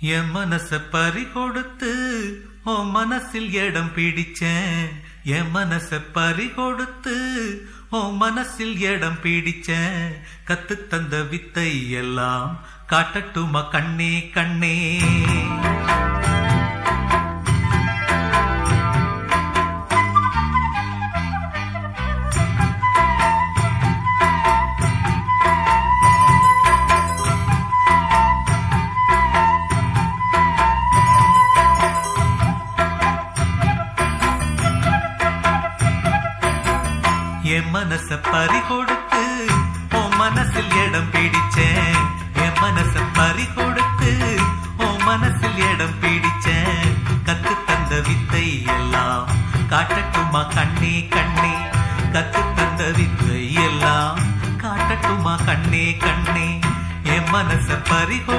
என் மனச பறி கொடுத்து ஓ மனசில் இடம் பிடிச்சேன். என் மனச பறி கொடுத்து ஓ மனசில் இடம் பிடிச்சேன். கத்து தந்த வித்தை எல்லாம் காட்டட்டுமா கண்ணே கண்ணே? காட்டட்டுமா கண்ணே கண்ணே கத்து தந்த வித்தை எல்லாம் காட்டட்டுமா? கண்ணே கண்ணே என் மனச பறிகோ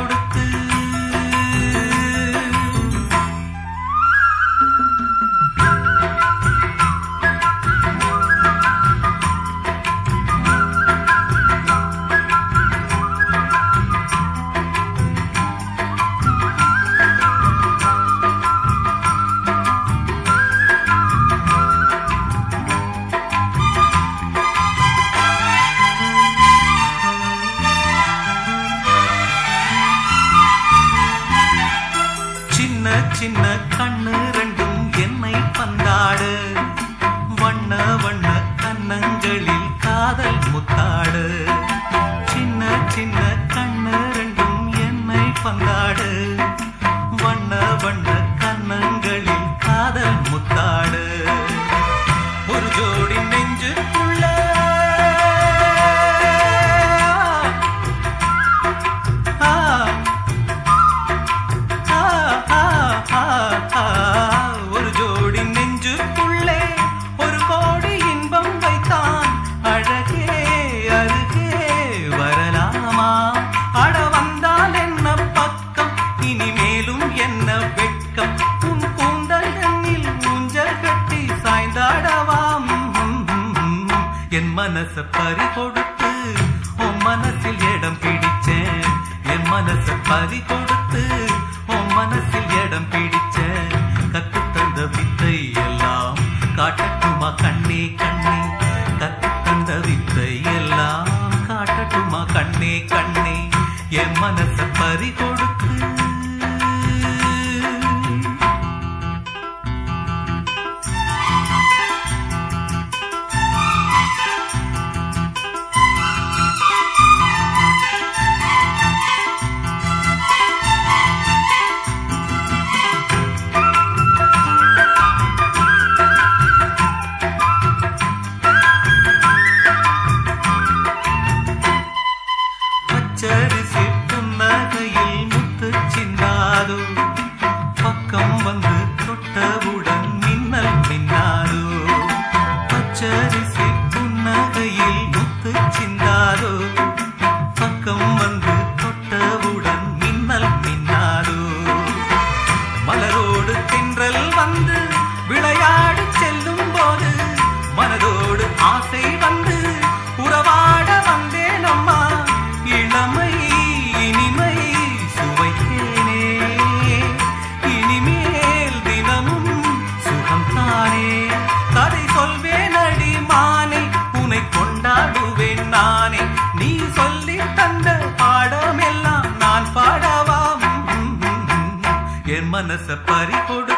மனச பறி கொடுத்து உன் மனசில் இடம் பிடிச்சேன். என் மனச பறி கொடுத்து மனச பறி கொடு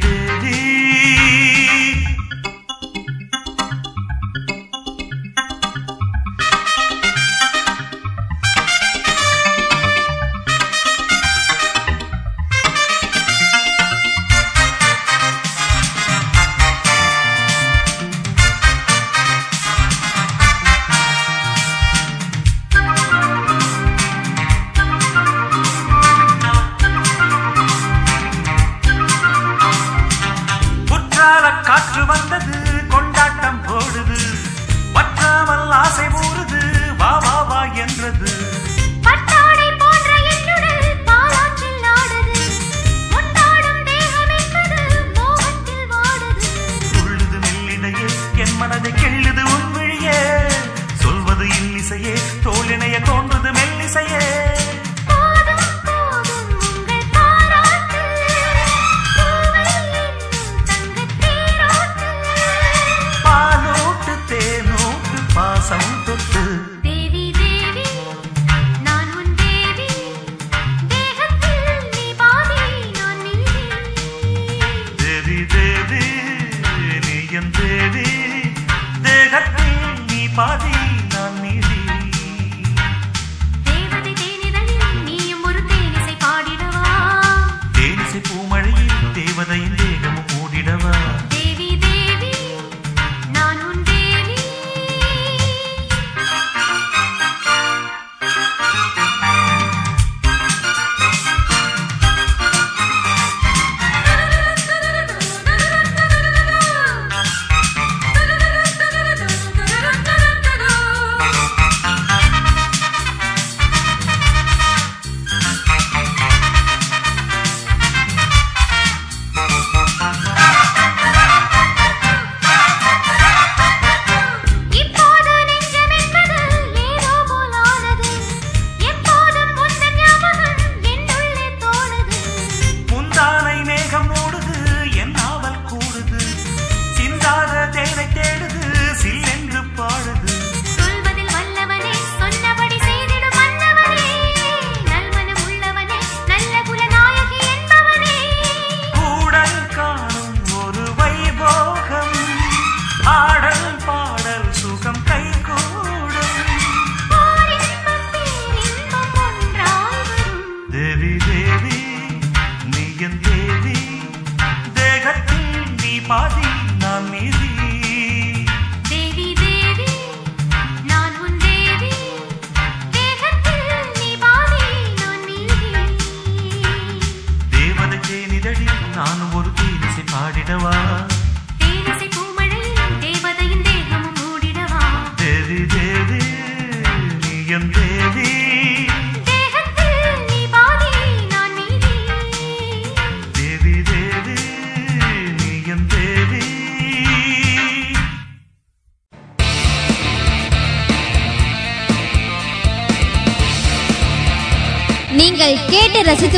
Kangiri.